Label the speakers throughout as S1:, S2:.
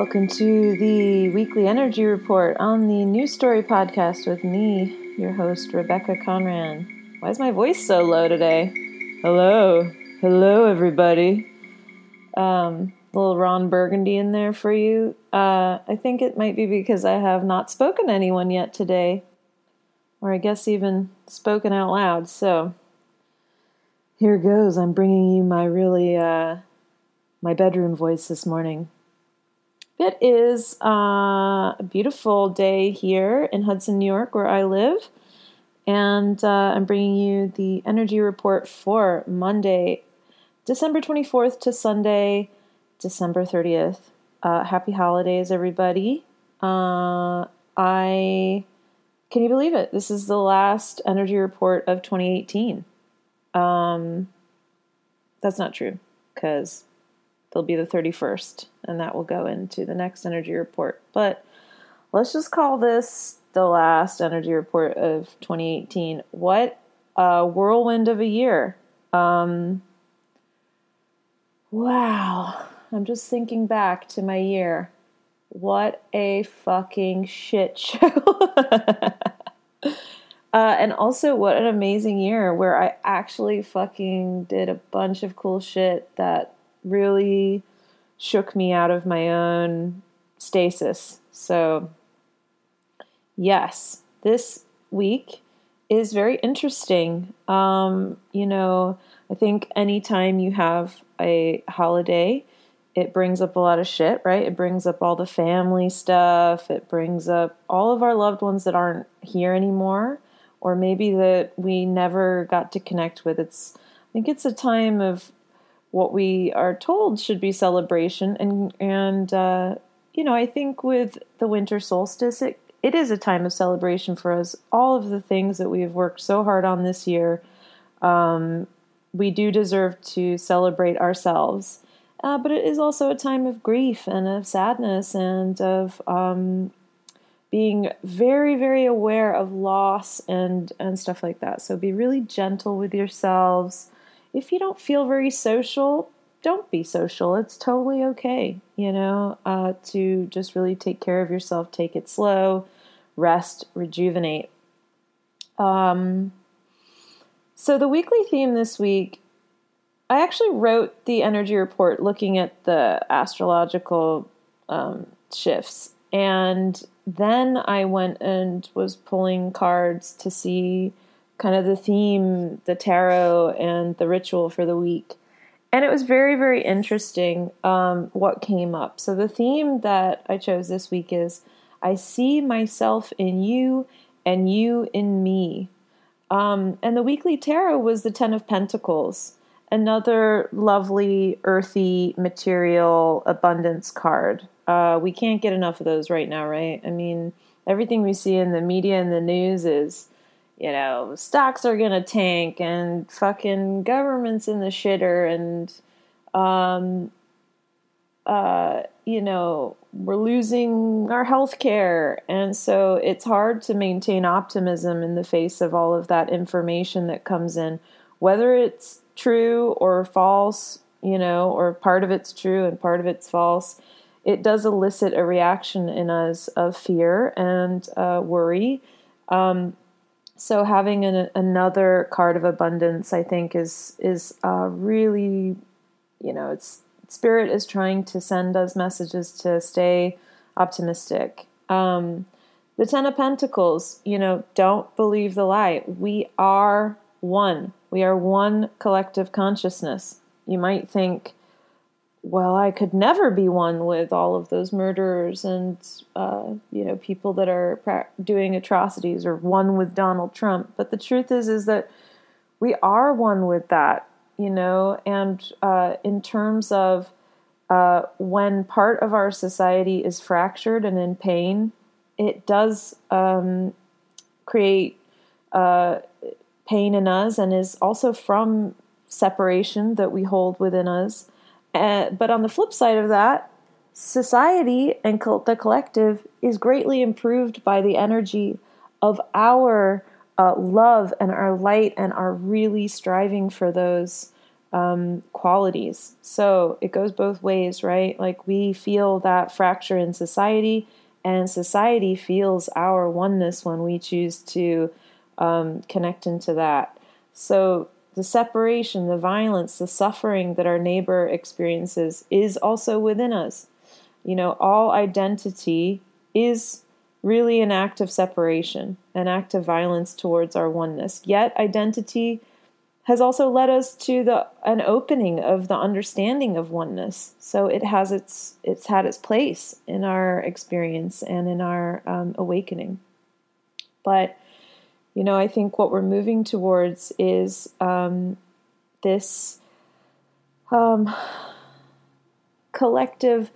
S1: Welcome to the weekly energy report on the News Story podcast with me, your host, Rebecca Conran. Why is my voice so low today? Hello. Hello, everybody. Um, little Ron Burgundy in there for you. Uh, I think it might be because I have not spoken to anyone yet today, or I guess even spoken out loud. So here goes. I'm bringing you my really. Uh, my bedroom voice this morning. It is uh, a beautiful day here in Hudson, New York, where I live. And uh, I'm bringing you the energy report for Monday, December 24th to Sunday, December 30th. Uh, happy holidays, everybody. Uh, I can you believe it? This is the last energy report of 2018. Um, that's not true because They'll be the 31st, and that will go into the next energy report. But let's just call this the last energy report of 2018. What a whirlwind of a year. Um, wow. I'm just thinking back to my year. What a fucking shit show. uh, and also, what an amazing year where I actually fucking did a bunch of cool shit that really shook me out of my own stasis. So, yes, this week is very interesting. Um, you know, I think anytime you have a holiday, it brings up a lot of shit, right? It brings up all the family stuff. It brings up all of our loved ones that aren't here anymore, or maybe that we never got to connect with. It's, I think it's a time of what we are told should be celebration. And and uh, you know I think with the winter solstice it, it is a time of celebration for us. All of the things that we have worked so hard on this year um, we do deserve to celebrate ourselves. Uh, but it is also a time of grief and of sadness and of um, being very very aware of loss and and stuff like that. So be really gentle with yourselves if you don't feel very social, don't be social. It's totally okay, you know, uh, to just really take care of yourself, take it slow, rest, rejuvenate. Um, so, the weekly theme this week, I actually wrote the energy report looking at the astrological um, shifts. And then I went and was pulling cards to see kind of the theme, the tarot, and the ritual for the week. And it was very, very interesting um, what came up. So, the theme that I chose this week is I see myself in you and you in me. Um, and the weekly tarot was the Ten of Pentacles, another lovely, earthy, material abundance card. Uh, we can't get enough of those right now, right? I mean, everything we see in the media and the news is you know, stocks are gonna tank and fucking government's in the shitter and um uh you know, we're losing our health care and so it's hard to maintain optimism in the face of all of that information that comes in whether it's true or false, you know, or part of it's true and part of it's false. It does elicit a reaction in us of fear and uh, worry. Um, so having an, another card of abundance, I think, is is uh, really, you know, it's spirit is trying to send us messages to stay optimistic. Um, the Ten of Pentacles, you know, don't believe the lie. We are one. We are one collective consciousness. You might think, well, I could never be one with all of those murderers and uh, you know people that are doing atrocities, or one with Donald Trump. But the truth is, is that we are one with that, you know. And uh, in terms of uh, when part of our society is fractured and in pain, it does um, create uh, pain in us, and is also from separation that we hold within us uh, but on the flip side of that, society and co- the collective is greatly improved by the energy of our uh, love and our light and our really striving for those um, qualities. So it goes both ways, right? Like we feel that fracture in society, and society feels our oneness when we choose to um, connect into that. So the separation, the violence, the suffering that our neighbor experiences is also within us. You know, all identity is really an act of separation, an act of violence towards our oneness. Yet identity has also led us to the an opening of the understanding of oneness. So it has its it's had its place in our experience and in our um, awakening. But you know, I think what we're moving towards is um, this um, collective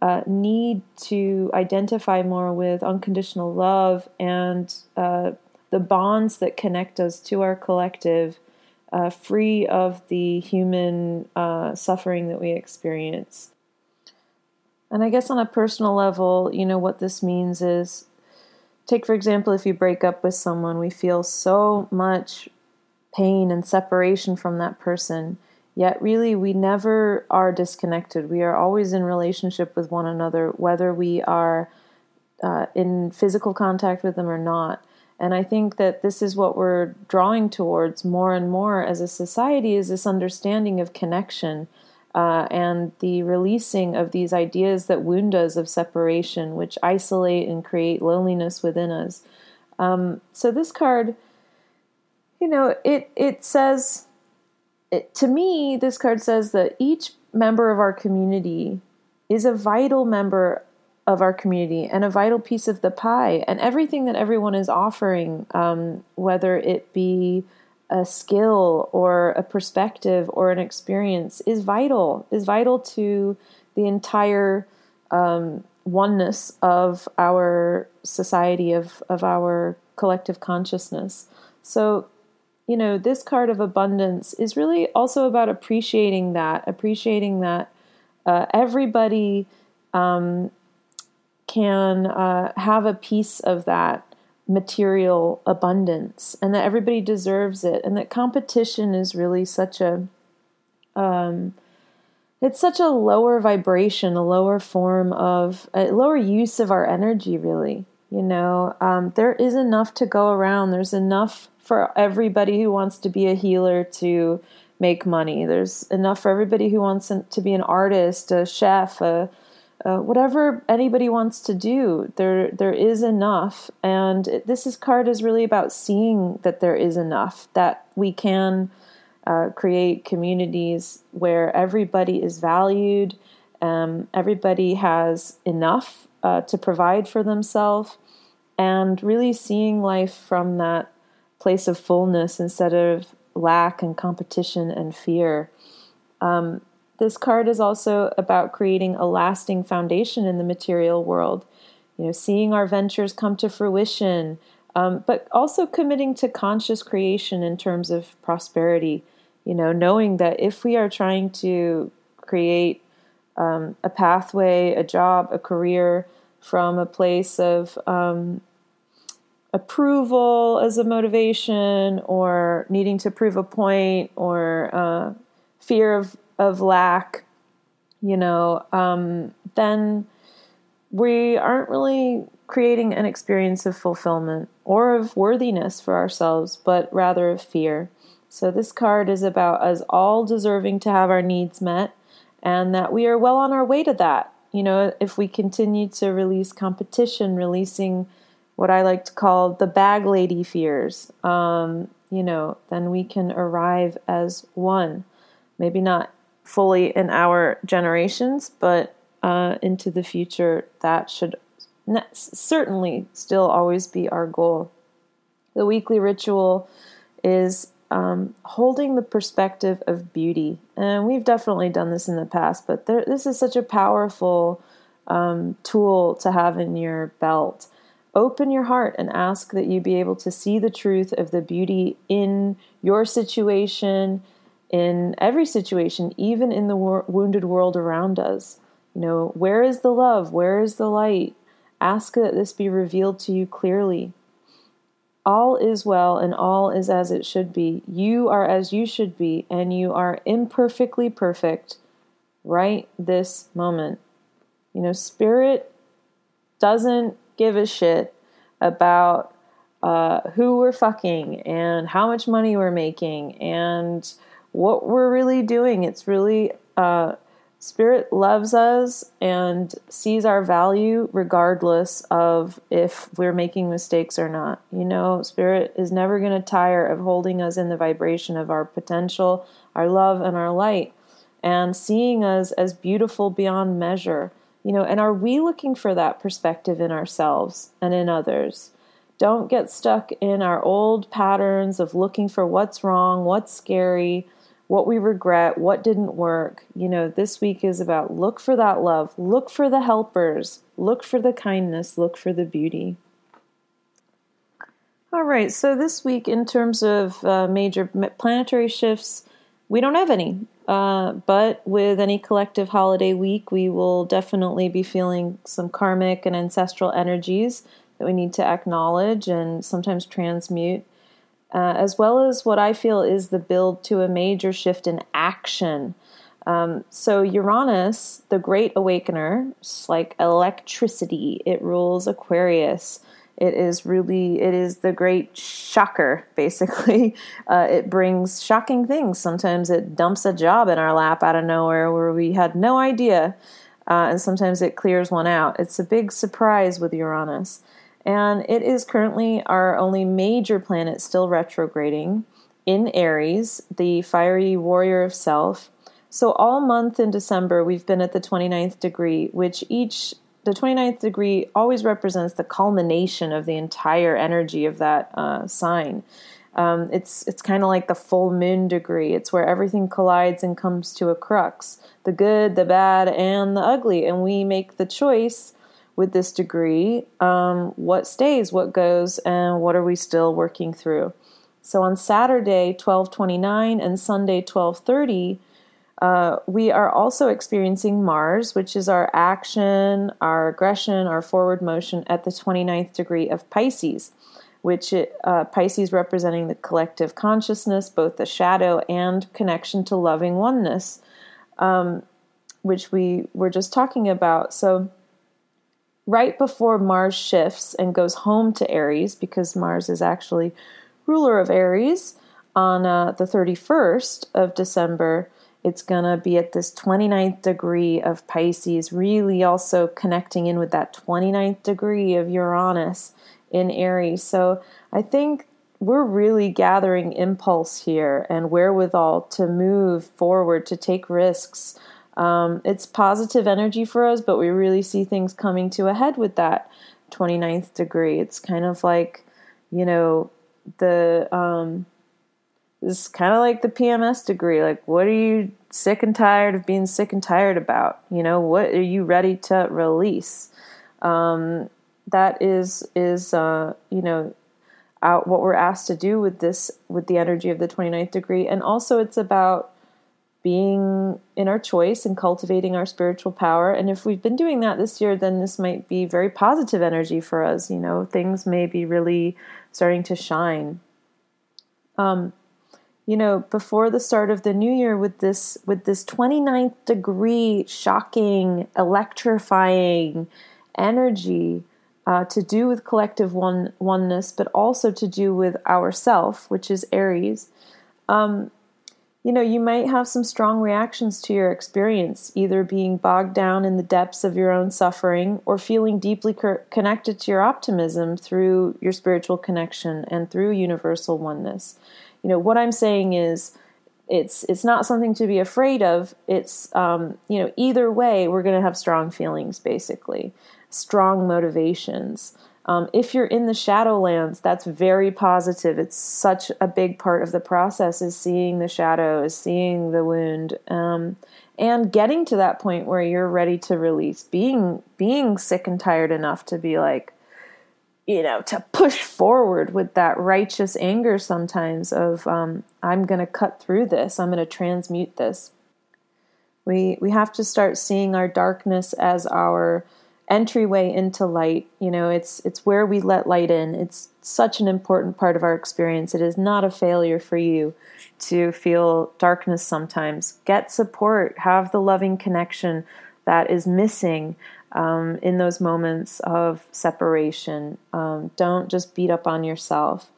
S1: uh, need to identify more with unconditional love and uh, the bonds that connect us to our collective, uh, free of the human uh, suffering that we experience. And I guess on a personal level, you know, what this means is take, for example, if you break up with someone, we feel so much pain and separation from that person Yet, really, we never are disconnected. We are always in relationship with one another, whether we are uh, in physical contact with them or not. And I think that this is what we're drawing towards more and more as a society is this understanding of connection uh, and the releasing of these ideas that wound us of separation, which isolate and create loneliness within us. Um, so this card, you know, it it says it, to me, this card says that each member of our community is a vital member of our community and a vital piece of the pie. And everything that everyone is offering, um, whether it be a skill or a perspective or an experience, is vital, is vital to the entire um, oneness of our society, of, of our collective consciousness. So you know, this card of abundance is really also about appreciating that, appreciating that uh, everybody um, can uh, have a piece of that material abundance and that everybody deserves it and that competition is really such a um, it's such a lower vibration a lower form of a lower use of our energy really you know um, there is enough to go around there's enough for everybody who wants to be a healer to make money. There's enough for everybody who wants to be an artist, a chef, a, a whatever anybody wants to do. There, there is enough, and it, this is card is really about seeing that there is enough that we can uh, create communities where everybody is valued, um, everybody has enough uh, to provide for themselves, and really seeing life from that place of fullness instead of lack and competition and fear. Um, this card is also about creating a lasting foundation in the material world. You know, seeing our ventures come to fruition, um, but also committing to conscious creation in terms of prosperity. You know, knowing that if we are trying to create um, a pathway, a job, a career from a place of um, approval as a motivation or needing to prove a point or uh, fear of, of lack, you know, um, then we aren't really creating an experience of fulfillment or of worthiness for ourselves, but rather of fear. So, this card is about us all deserving to have our needs met and that we are well on our way to that. You know, if we continue to release competition, releasing what I like to call the bag lady fears, um, you know, then we can arrive as one. Maybe not fully in our generations, but uh, into the future, that should ne- certainly still always be our goal. The weekly ritual is um, holding the perspective of beauty. And we've definitely done this in the past, but there, this is such a powerful um, tool to have in your belt open your heart and ask that you be able to see the truth of the beauty in your situation, in every situation, even in the wo- wounded world around us. You know, where is the love? Where is the light? Ask that this be revealed to you clearly. all is well and all is as it should be. You are as you should be, and you are imperfectly perfect right this moment. You know, spirit doesn't give a shit about uh, who we're fucking and how much money we're making and what we're really doing. It's really uh, Spirit loves us and sees our value regardless of if we're making mistakes or not. You know, Spirit is never going to tire of holding us in the vibration of our potential, our love, and our light, and seeing us as beautiful beyond measure. You know, and are we looking for that perspective in ourselves and in others? Don't get stuck in our old patterns of looking for what's wrong, what's scary what we regret, what didn't work. You know, this week is about look for that love, look for the helpers, look for the kindness, look for the beauty. All right, so this week, in terms of uh, major planetary shifts, we don't have any. Uh, but with any collective holiday week, we will definitely be feeling some karmic and ancestral energies that we need to acknowledge and sometimes transmute uh, as well as what I feel is the build to a major shift in action. Um, so, Uranus, the great awakener, it's like electricity, it rules Aquarius. It is really, it is the great shocker, basically. Uh, it brings shocking things. Sometimes it dumps a job in our lap out of nowhere where we had no idea. Uh, and sometimes it clears one out. It's a big surprise with Uranus and it is currently our only major planet still retrograding in Aries, the fiery warrior of self. So, all month in December, we've been at the 29th degree, which each, the 29th degree always represents the culmination of the entire energy of that uh, sign. Um, it's it's kind of like the full moon degree. It's where everything collides and comes to a crux the good, the bad, and the ugly. And we make the choice with this degree, um, what stays, what goes, and what are we still working through. So on Saturday, 1229 and Sunday, 1230, uh, we are also experiencing Mars, which is our action, our aggression, our forward motion at the 29th degree of Pisces, which uh, Pisces representing the collective consciousness, both the shadow and connection to loving oneness, um, which we were just talking about. So right before Mars shifts and goes home to Aries, because Mars is actually ruler of Aries, on uh, the 31st of December, it's going to be at this 29th degree of Pisces, really also connecting in with that 29th degree of Uranus in Aries. So I think we're really gathering impulse here and wherewithal to move forward, to take risks, um, it's positive energy for us, but we really see things coming to a head with that 29th degree. It's kind of like, you know, the um, it's kind of like the PMS degree. Like, what are you sick and tired of being sick and tired about? You know, what are you ready to release? Um, that is is uh, you know out what we're asked to do with this with the energy of the 29th degree and also it's about being in our choice and cultivating our spiritual power. And if we've been doing that this year, then this might be very positive energy for us. You know, things may be really starting to shine. Um, you know, before the start of the new year with this with this 29th degree shocking, electrifying energy uh, to do with collective one oneness, but also to do with ourself, which is Aries. Um, you know, you might have some strong reactions to your experience, either being bogged down in the depths of your own suffering or feeling deeply co- connected to your optimism through your spiritual connection and through universal oneness. You know, what I'm saying is it's it's not something to be afraid of. It's um, you know, either way, we're going to have strong feelings basically, strong motivations. Um, if you're in the shadowlands, that's very positive. It's such a big part of the process is seeing the shadow, is seeing the wound, um, and getting to that point where you're ready to release. Being being sick and tired enough to be like, you know, to push forward with that righteous anger. Sometimes of um, I'm going to cut through this. I'm going to transmute this. We we have to start seeing our darkness as our entryway into light. You know, it's it's where we let light in. It's such an important part of our experience. It is not a failure for you to feel darkness sometimes. Get support, have the loving connection that is missing um, in those moments of separation. Um, don't just beat up on yourself.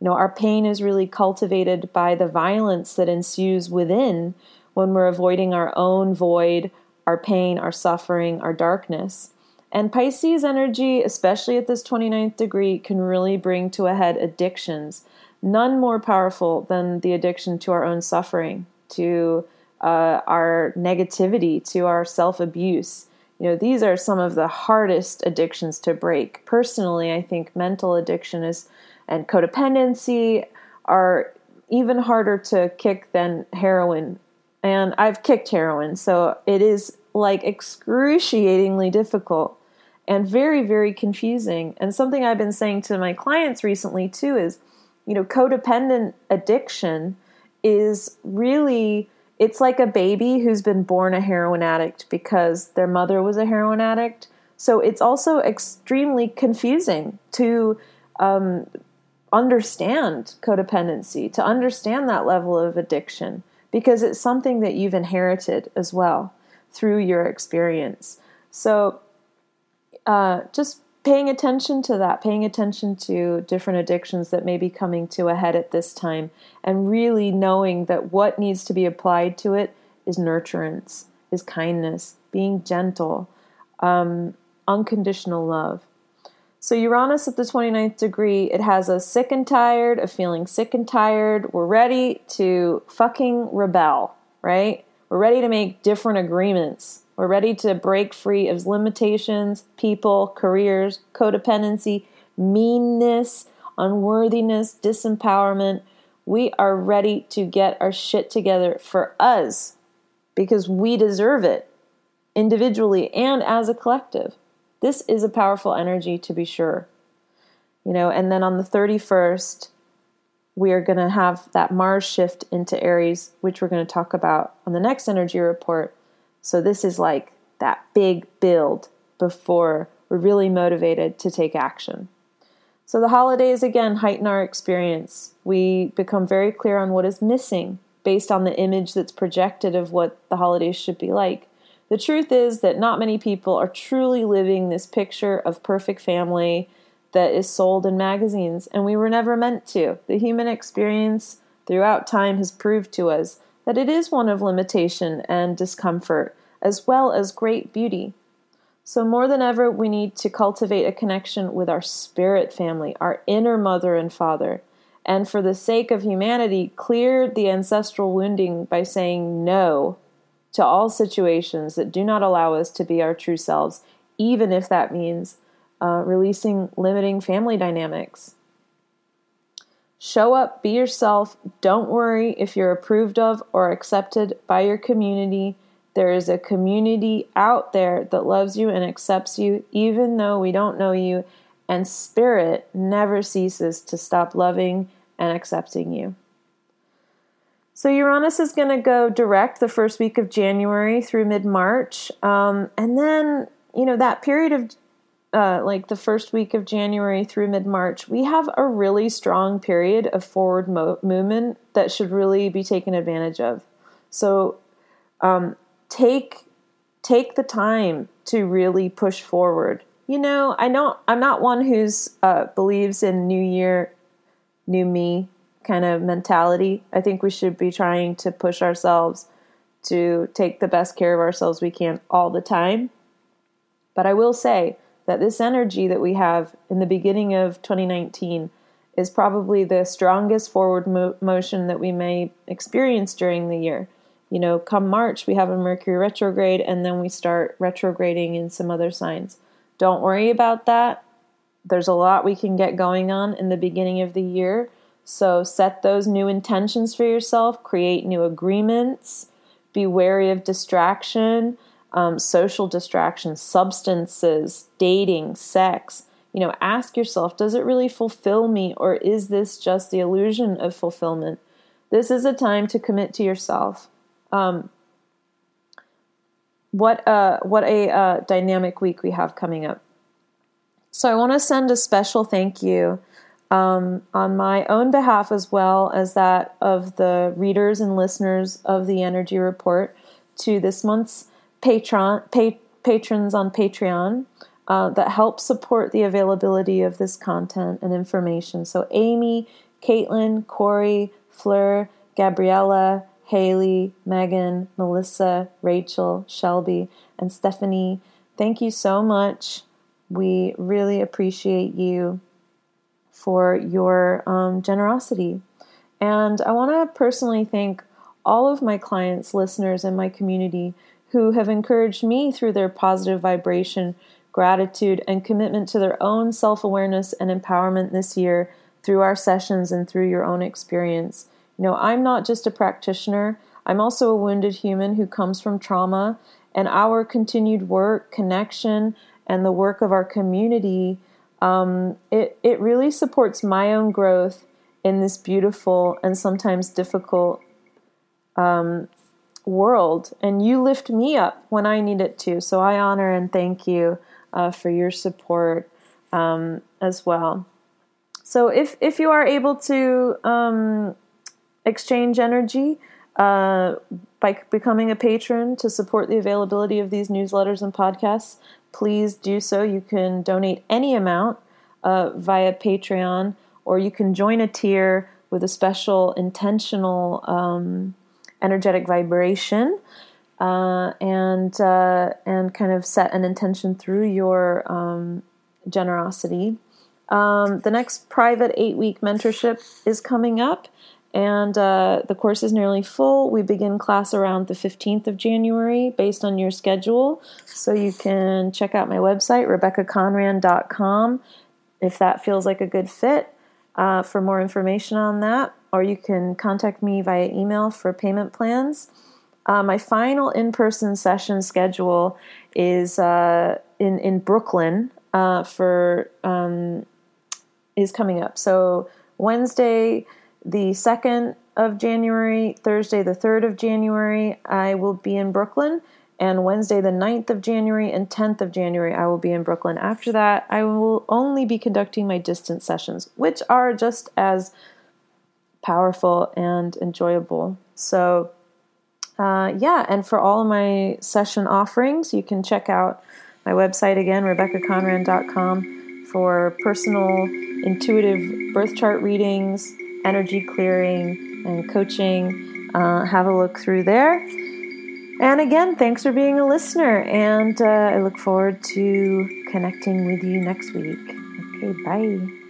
S1: You know, our pain is really cultivated by the violence that ensues within when we're avoiding our own void, our pain, our suffering, our darkness. And Pisces energy, especially at this 29th degree, can really bring to a head addictions. None more powerful than the addiction to our own suffering, to uh, our negativity, to our self abuse. You know, these are some of the hardest addictions to break. Personally, I think mental addiction is and codependency are even harder to kick than heroin. And I've kicked heroin, so it is like excruciatingly difficult and very, very confusing. And something I've been saying to my clients recently too is, you know, codependent addiction is really it's like a baby who's been born a heroin addict because their mother was a heroin addict. So it's also extremely confusing to um, understand codependency, to understand that level of addiction, because it's something that you've inherited as well through your experience. So uh, just paying attention to that, paying attention to different addictions that may be coming to a head at this time, and really knowing that what needs to be applied to it is nurturance, is kindness, being gentle, um, unconditional love. So, Uranus at the 29th degree, it has us sick and tired of feeling sick and tired. We're ready to fucking rebel, right? We're ready to make different agreements we're ready to break free of limitations, people, careers, codependency, meanness, unworthiness, disempowerment. We are ready to get our shit together for us because we deserve it individually and as a collective. This is a powerful energy to be sure. You know, and then on the 31st, we are going to have that Mars shift into Aries, which we're going to talk about on the next energy report. So this is like that big build before we're really motivated to take action. So the holidays again heighten our experience. We become very clear on what is missing based on the image that's projected of what the holidays should be like. The truth is that not many people are truly living this picture of perfect family that is sold in magazines, and we were never meant to. The human experience throughout time has proved to us that it is one of limitation and discomfort, as well as great beauty. So, more than ever, we need to cultivate a connection with our spirit family, our inner mother and father, and for the sake of humanity, clear the ancestral wounding by saying no to all situations that do not allow us to be our true selves, even if that means uh, releasing limiting family dynamics. Show up, be yourself. Don't worry if you're approved of or accepted by your community. There is a community out there that loves you and accepts you, even though we don't know you. And spirit never ceases to stop loving and accepting you. So, Uranus is going to go direct the first week of January through mid March. Um, and then, you know, that period of uh, like the first week of January through mid March, we have a really strong period of forward mo- movement that should really be taken advantage of. So um, take take the time to really push forward. You know, I know I'm not one who's uh, believes in New Year, New Me kind of mentality. I think we should be trying to push ourselves to take the best care of ourselves we can all the time. But I will say that this energy that we have in the beginning of 2019 is probably the strongest forward mo- motion that we may experience during the year. You know, come March, we have a Mercury retrograde, and then we start retrograding in some other signs. Don't worry about that. There's a lot we can get going on in the beginning of the year. So set those new intentions for yourself, create new agreements, be wary of distraction um, social distractions, substances, dating, sex. You know, ask yourself, does it really fulfill me or is this just the illusion of fulfillment? This is a time to commit to yourself. Um, what a what a uh, dynamic week we have coming up. So I want to send a special thank you um, on my own behalf as well as that of the readers and listeners of the Energy Report to this month's patron pa- patrons on Patreon uh, that help support the availability of this content and information. So Amy, Caitlin, Corey, Fleur, Gabriella, Haley, Megan, Melissa, Rachel, Shelby, and Stephanie. Thank you so much. We really appreciate you for your um, generosity. And I want to personally thank all of my clients, listeners, and my community who have encouraged me through their positive vibration, gratitude, and commitment to their own self awareness and empowerment this year through our sessions and through your own experience. You know, I'm not just a practitioner, I'm also a wounded human who comes from trauma, and our continued work, connection, and the work of our community, um, it, it really supports my own growth in this beautiful and sometimes difficult um, world. And you lift me up when I need it to. So I honor and thank you uh, for your support um, as well. So if, if you are able to um, exchange energy, uh, by becoming a patron to support the availability of these newsletters and podcasts, please do so. You can donate any amount uh, via Patreon, or you can join a tier with a special intentional um, energetic vibration. Uh, and uh, and kind of set an intention through your um, generosity. Um, the next private eight week mentorship is coming up, and uh, the course is nearly full. We begin class around the 15th of January based on your schedule. So you can check out my website, RebeccaConran.com, if that feels like a good fit uh, for more information on that. Or you can contact me via email for payment plans. Uh, my final in person session schedule is uh, in, in Brooklyn uh, for um, is coming up. So Wednesday, the 2nd of January, Thursday, the 3rd of January, I will be in Brooklyn. And Wednesday, the 9th of January and 10th of January, I will be in Brooklyn. After that, I will only be conducting my distance sessions, which are just as powerful and enjoyable. So, uh, yeah, and for all of my session offerings, you can check out my website again, RebeccaConran.com, for personal, intuitive birth chart readings energy clearing and coaching. Uh, have a look through there. And again, thanks for being a listener. And uh, I look forward to connecting with you next week. Okay, bye.